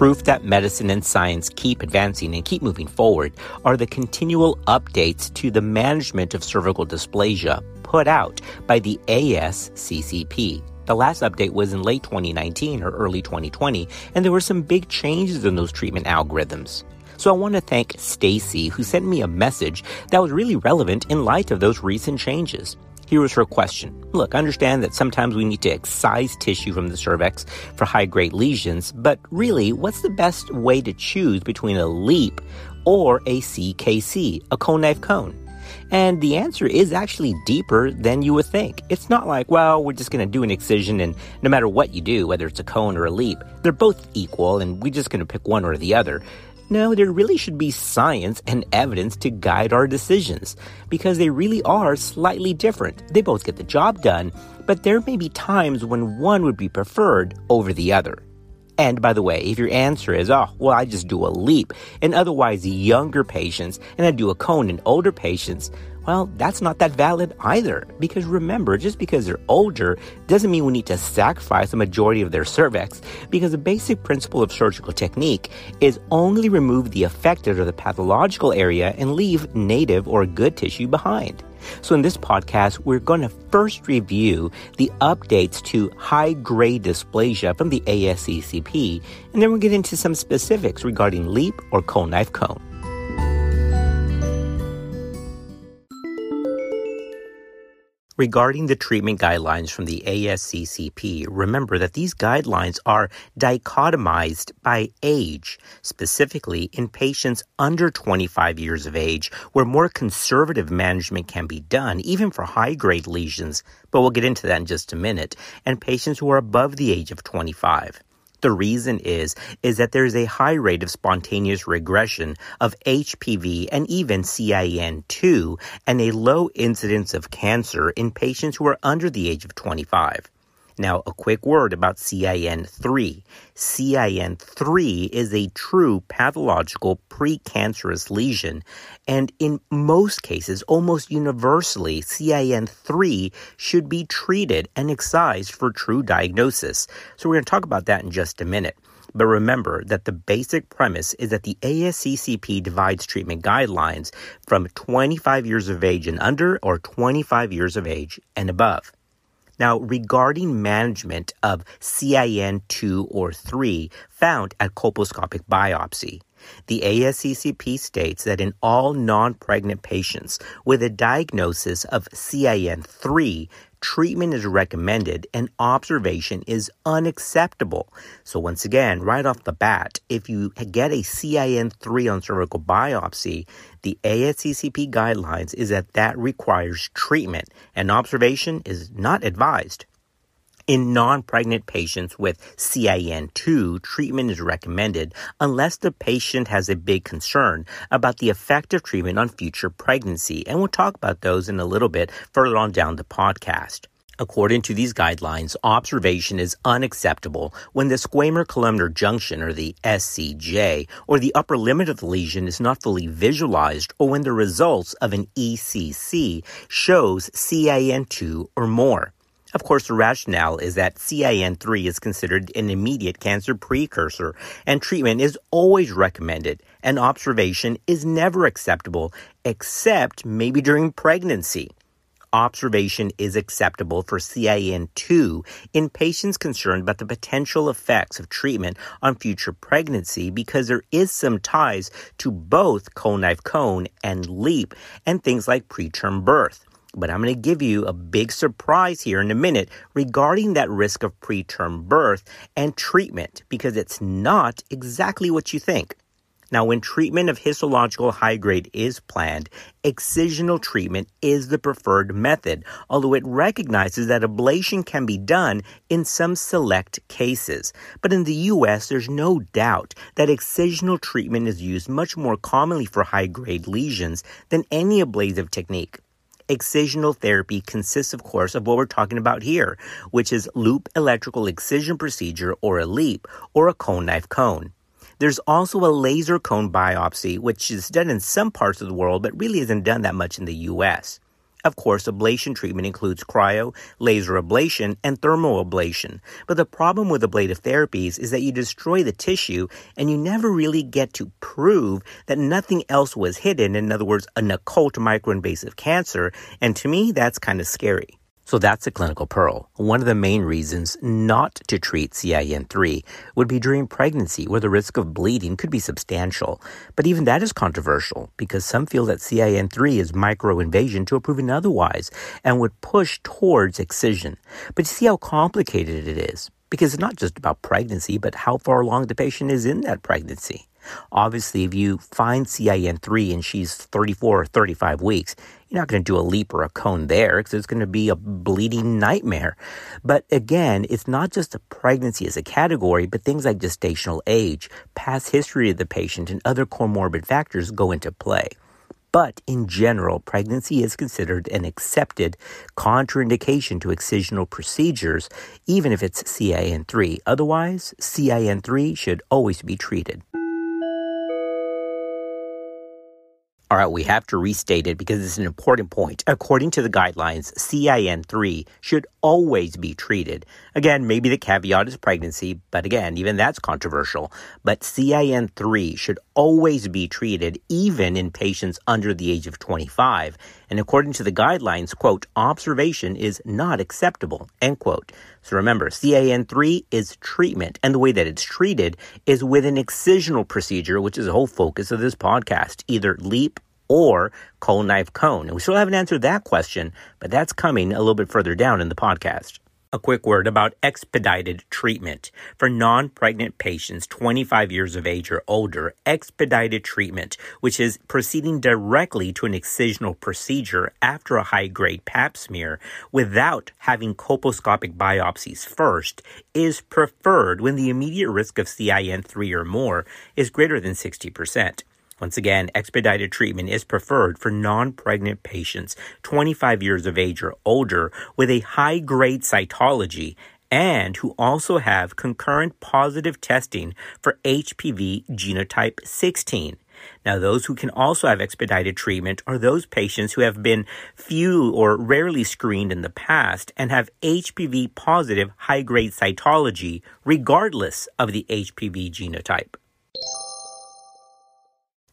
Proof that medicine and science keep advancing and keep moving forward are the continual updates to the management of cervical dysplasia put out by the ASCCP. The last update was in late 2019 or early 2020, and there were some big changes in those treatment algorithms. So I want to thank Stacy who sent me a message that was really relevant in light of those recent changes. Here was her question. Look, understand that sometimes we need to excise tissue from the cervix for high grade lesions, but really, what's the best way to choose between a LEEP or a CKC, a cold knife cone? And the answer is actually deeper than you would think. It's not like, well, we're just going to do an excision and no matter what you do, whether it's a cone or a LEEP, they're both equal and we're just going to pick one or the other. No, there really should be science and evidence to guide our decisions because they really are slightly different. They both get the job done, but there may be times when one would be preferred over the other. And by the way, if your answer is, oh, well, I just do a LEEP in otherwise younger patients and I do a cone in older patients, well, that's not that valid either. Because remember, just because they're older doesn't mean we need to sacrifice a majority of their cervix, because the basic principle of surgical technique is only remove the affected or the pathological area and leave native or good tissue behind. So, in this podcast, we're going to first review the updates to high grade dysplasia from the ASCCP, and then we'll get into some specifics regarding LEEP or cold knife cone. Regarding the treatment guidelines from the ASCCP, remember that these guidelines are dichotomized by age, specifically in patients under 25 years of age, where more conservative management can be done, even for high grade lesions, but we'll get into that in just a minute, and patients who are above the age of 25. The reason is, is that there is a high rate of spontaneous regression of HPV and even CIN2 and a low incidence of cancer in patients who are under the age of 25. Now, a quick word about CIN3. CIN3 is a true pathological precancerous lesion, and in most cases, almost universally, CIN3 should be treated and excised for true diagnosis. So, we're going to talk about that in just a minute. But remember that the basic premise is that the ASCCP divides treatment guidelines from 25 years of age and under or 25 years of age and above. Now, regarding management of CIN2 or 3 found at colposcopic biopsy, the ASCCP states that in all non pregnant patients with a diagnosis of CIN3, treatment is recommended and observation is unacceptable. So, once again, right off the bat, if you get a CIN3 on cervical biopsy, the ASCCP guidelines is that that requires treatment and observation is not advised. In non pregnant patients with CIN2, treatment is recommended unless the patient has a big concern about the effect of treatment on future pregnancy. And we'll talk about those in a little bit further on down the podcast. According to these guidelines, observation is unacceptable when the squamous columnar junction, or the SCJ, or the upper limit of the lesion is not fully visualized, or when the results of an ECC shows CIN2 or more. Of course, the rationale is that CIN3 is considered an immediate cancer precursor, and treatment is always recommended, and observation is never acceptable except maybe during pregnancy. Observation is acceptable for CIN2 in patients concerned about the potential effects of treatment on future pregnancy because there is some ties to both cold knife cone and LEEP and things like preterm birth. But I'm going to give you a big surprise here in a minute regarding that risk of preterm birth and treatment because it's not exactly what you think. Now, when treatment of histological high grade is planned, excisional treatment is the preferred method, although it recognizes that ablation can be done in some select cases. But in the US, there's no doubt that excisional treatment is used much more commonly for high grade lesions than any ablative technique. Excisional therapy consists, of course, of what we're talking about here, which is loop electrical excision procedure or a LEEP or a cold knife cone. There's also a laser cone biopsy, which is done in some parts of the world, but really isn't done that much in the US. Of course, ablation treatment includes cryo, laser ablation, and thermal ablation. But the problem with ablative therapies is that you destroy the tissue and you never really get to prove that nothing else was hidden. In other words, an occult microinvasive cancer. And to me, that's kind of scary. So that's a clinical pearl. One of the main reasons not to treat CIN3 would be during pregnancy, where the risk of bleeding could be substantial. But even that is controversial because some feel that CIN3 is microinvasion to a proven otherwise and would push towards excision. But you see how complicated it is because it's not just about pregnancy, but how far along the patient is in that pregnancy. Obviously, if you find CIN3 and she's 34 or 35 weeks, you're not going to do a LEEP or a cone there because it's going to be a bleeding nightmare. But again, it's not just a pregnancy as a category, but things like gestational age, past history of the patient, and other comorbid factors go into play. But in general, pregnancy is considered an accepted contraindication to excisional procedures, even if it's CIN3. Otherwise, CIN3 should always be treated. All right, we have to restate it because it's an important point. According to the guidelines, CIN3 should always be treated. Again, maybe the caveat is pregnancy, but again, even that's controversial. But CIN3 should always be treated even in patients under the age of 25. And according to the guidelines, quote, observation is not acceptable, end quote. So remember, CIN3 is treatment, and the way that it's treated is with an excisional procedure, which is the whole focus of this podcast, either LEEP or cold knife cone. And we still haven't answered that question, but that's coming a little bit further down in the podcast. A quick word about expedited treatment. For non pregnant patients 25 years of age or older, expedited treatment, which is proceeding directly to an excisional procedure after a high grade pap smear without having colposcopic biopsies first, is preferred when the immediate risk of CIN3 or more is greater than 60%. Once again, expedited treatment is preferred for non pregnant patients 25 years of age or older with a high grade cytology and who also have concurrent positive testing for HPV genotype 16. Now, those who can also have expedited treatment are those patients who have been few or rarely screened in the past and have HPV positive high grade cytology, regardless of the HPV genotype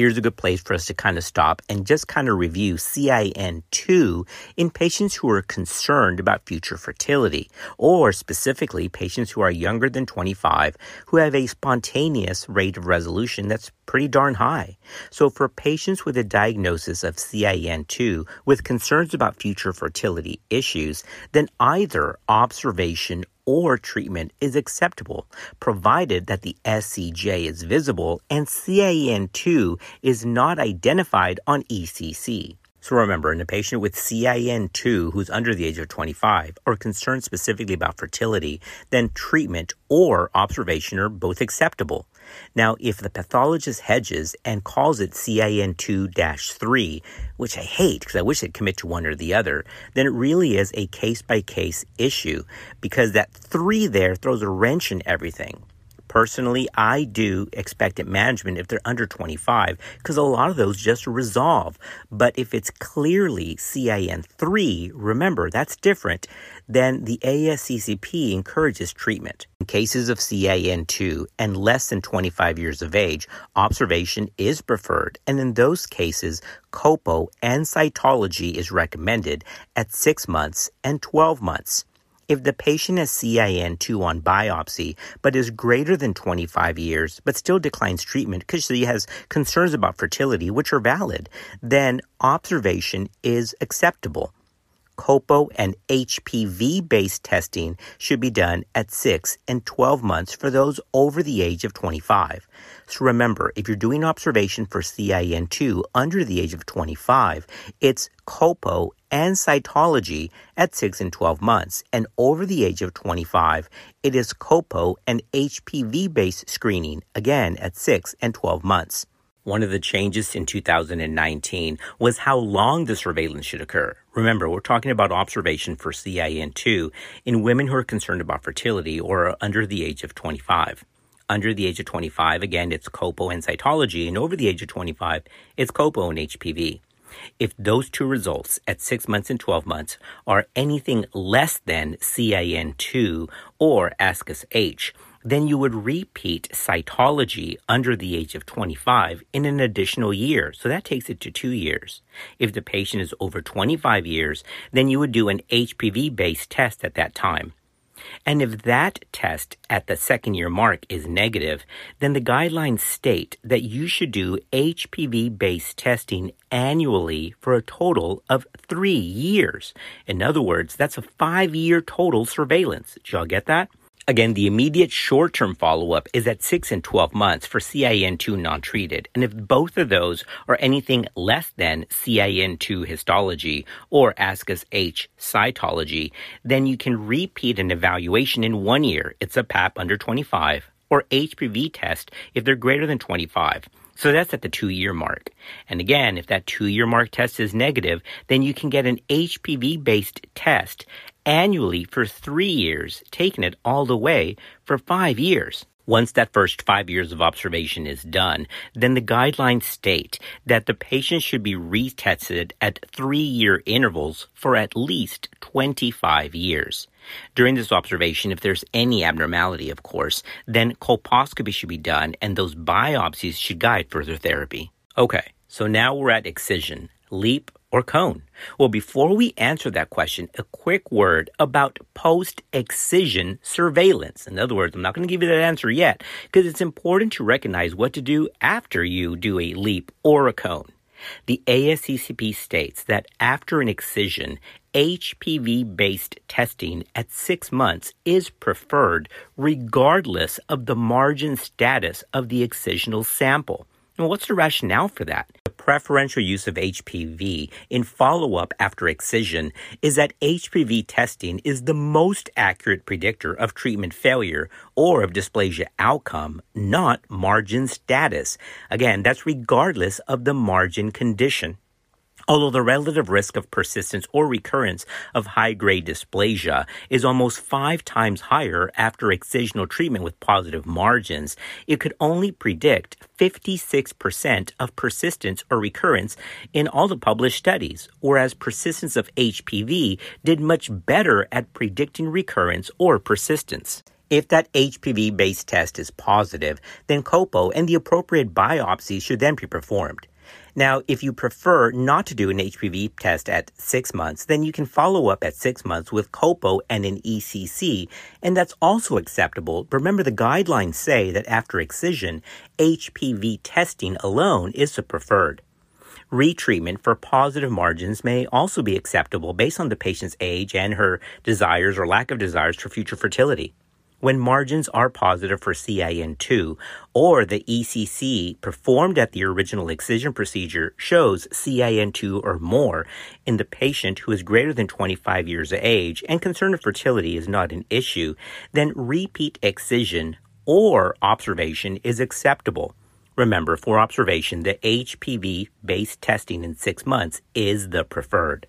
here's a good place for us to kind of stop and just kind of review CIN2 in patients who are concerned about future fertility, or specifically patients who are younger than 25 who have a spontaneous rate of resolution that's pretty darn high. So for patients with a diagnosis of CIN2 with concerns about future fertility issues, then either observation or treatment is acceptable, provided that the SCJ is visible and CIN2 is not identified on ECC. So remember, in a patient with CIN2 who's under the age of 25 or concerned specifically about fertility, then treatment or observation are both acceptable. Now, if the pathologist hedges and calls it CIN2 3, which I hate because I wish they'd commit to one or the other, then it really is a case by case issue because that 3 there throws a wrench in everything. Personally, I do expectant management if they're under 25 because a lot of those just resolve. But if it's clearly CIN3, remember that's different, then the ASCCP encourages treatment. In cases of CIN2 and less than 25 years of age, observation is preferred, and in those cases, colpo and cytology is recommended at 6 months and 12 months. If the patient has CIN2 on biopsy, but is greater than 25 years, but still declines treatment because she has concerns about fertility, which are valid, then observation is acceptable. COPO and HPV based testing should be done at 6 and 12 months for those over the age of 25. So remember, if you're doing observation for CIN2 under the age of 25, it's colpo and cytology at 6 and 12 months. And over the age of 25, it is colpo and HPV based screening, again at 6 and 12 months. One of the changes in 2019 was how long the surveillance should occur. Remember, we're talking about observation for CIN2 in women who are concerned about fertility or are under the age of 25. Under the age of 25, again, it's colpo and cytology, and over the age of 25, it's colpo and HPV. If those two results at 6 months and 12 months are anything less than CIN2 or ASCUS-H, then you would repeat cytology under the age of 25 in an additional year. So that takes it to two years. If the patient is over 25 years, then you would do an HPV based test at that time. And if that test at the second year mark is negative, then the guidelines state that you should do HPV based testing annually for a total of three years. In other words, that's a five year total surveillance. Did y'all get that? Again, the immediate short term follow up is at 6 and 12 months for CIN2 non treated. And if both of those are anything less than CIN2 histology or ASCUS H cytology, then you can repeat an evaluation in one year. It's a PAP under 25 or HPV test if they're greater than 25. So that's at the two year mark. And again, if that two year mark test is negative, then you can get an HPV based test annually for three years, taking it all the way for five years. Once that first five years of observation is done, then the guidelines state that the patient should be retested at three year intervals for at least 25 years. During this observation, if there's any abnormality, of course, then colposcopy should be done and those biopsies should guide further therapy. Okay, so now we're at excision, LEEP, or cone? Well, before we answer that question, a quick word about post excision surveillance. In other words, I'm not going to give you that answer yet because it's important to recognize what to do after you do a LEEP or a cone. The ASCCP states that after an excision, HPV based testing at six months is preferred regardless of the margin status of the excisional sample. Now, what's the rationale for that? Preferential use of HPV in follow up after excision is that HPV testing is the most accurate predictor of treatment failure or of dysplasia outcome, not margin status. Again, that's regardless of the margin condition. Although the relative risk of persistence or recurrence of high grade dysplasia is almost five times higher after excisional treatment with positive margins, it could only predict 56% of persistence or recurrence in all the published studies, whereas persistence of HPV did much better at predicting recurrence or persistence. If that HPV based test is positive, then colpo and the appropriate biopsy should then be performed. Now, if you prefer not to do an HPV test at six months, then you can follow up at six months with colpo and an ECC, and that's also acceptable. Remember, the guidelines say that after excision, HPV testing alone is the preferred. Retreatment for positive margins may also be acceptable based on the patient's age and her desires or lack of desires for future fertility. When margins are positive for CIN2 or the ECC performed at the original excision procedure shows CIN2 or more in the patient who is greater than 25 years of age and concern of fertility is not an issue, then repeat excision or observation is acceptable. Remember, for observation, the HPV based testing in six months is the preferred.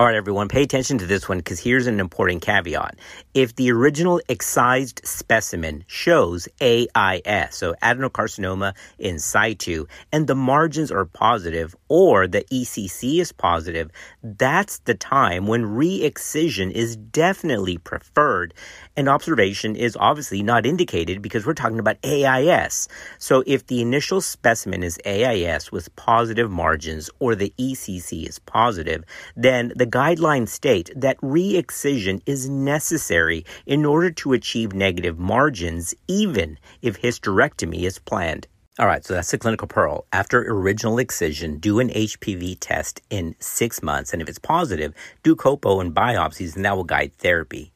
All right, everyone, pay attention to this one because here's an important caveat. If the original excised specimen shows AIS, so adenocarcinoma in situ, and the margins are positive or the ECC is positive, that's the time when re-excision is definitely preferred and observation is obviously not indicated because we're talking about AIS. So if the initial specimen is AIS with positive margins or the ECC is positive, then the guidelines state that re-excision is necessary in order to achieve negative margins even if hysterectomy is planned. All right, so that's the clinical pearl. After original excision, do an HPV test in six months, and if it's positive, do colpo and biopsies, and that will guide therapy.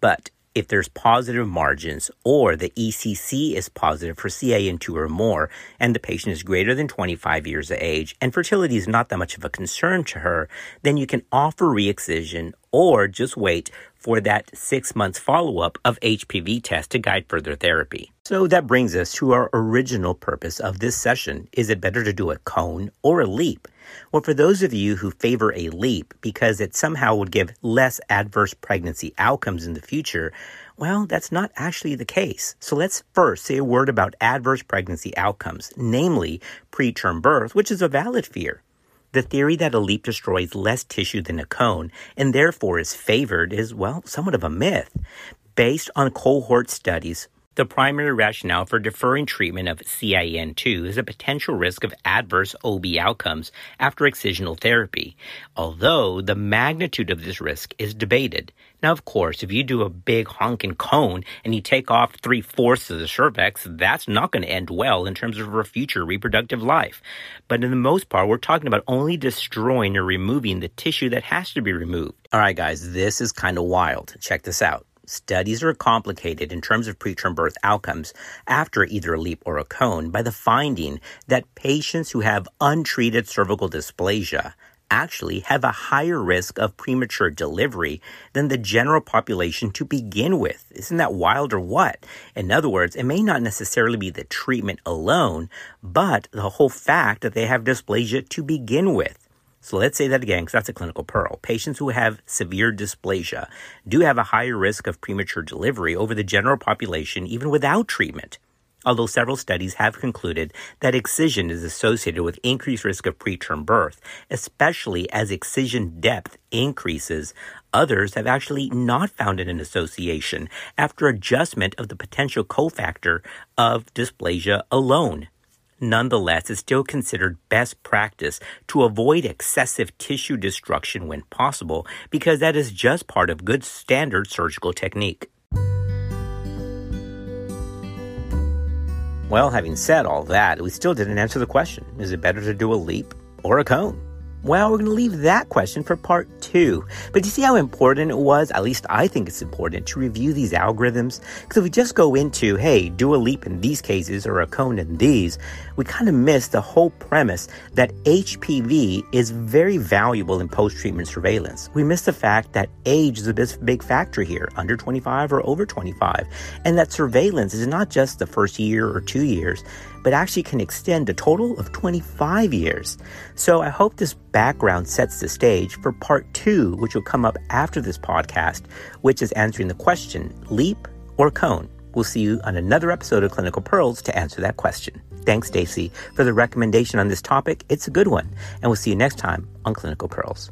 But if there's positive margins or the ECC is positive for CIN2 or more, and the patient is greater than 25 years of age, and fertility is not that much of a concern to her, then you can offer re-excision or just wait for that six months follow up of HPV test to guide further therapy. So that brings us to our original purpose of this session. Is it better to do a cone or a LEEP? Well, for those of you who favor a LEEP because it somehow would give less adverse pregnancy outcomes in the future, well, that's not actually the case. So let's first say a word about adverse pregnancy outcomes, namely preterm birth, which is a valid fear. The theory that a LEEP destroys less tissue than a cone and therefore is favored is, well, somewhat of a myth. Based on cohort studies, the primary rationale for deferring treatment of CIN2 is a potential risk of adverse OB outcomes after excisional therapy, although the magnitude of this risk is debated. Now, of course, if you do a big honking cone and you take off three fourths of the cervix, that's not going to end well in terms of her future reproductive life. But in the most part, we're talking about only destroying or removing the tissue that has to be removed. All right, guys, this is kind of wild. Check this out. Studies are complicated in terms of preterm birth outcomes after either a LEEP or a cone by the finding that patients who have untreated cervical dysplasia actually have a higher risk of premature delivery than the general population to begin with. Isn't that wild or what? In other words, it may not necessarily be the treatment alone, but the whole fact that they have dysplasia to begin with. So let's say that again, because that's a clinical pearl. Patients who have severe dysplasia do have a higher risk of premature delivery over the general population, even without treatment. Although several studies have concluded that excision is associated with increased risk of preterm birth, especially as excision depth increases, others have actually not found an association after adjustment of the potential cofactor of dysplasia alone. Nonetheless, it's still considered best practice to avoid excessive tissue destruction when possible because that is just part of good standard surgical technique. Well, having said all that, we still didn't answer the question is it better to do a LEEP or a cone? Well, we're going to leave that question for part two. But you see how important it was? At least I think it's important to review these algorithms. Because if we just go into, hey, do a LEEP in these cases or a cone in these, we kind of miss the whole premise that HPV is very valuable in post treatment surveillance. We miss the fact that age is a big factor here, under 25 or over 25, and that surveillance is not just the first year or two years but actually can extend a total of 25 years. So I hope this background sets the stage for part two, which will come up after this podcast, which is answering the question LEEP or cone. We'll see you on another episode of Clinical Pearls to answer that question. Thanks, Stacy, for the recommendation on this topic. It's a good one. And we'll see you next time on Clinical Pearls.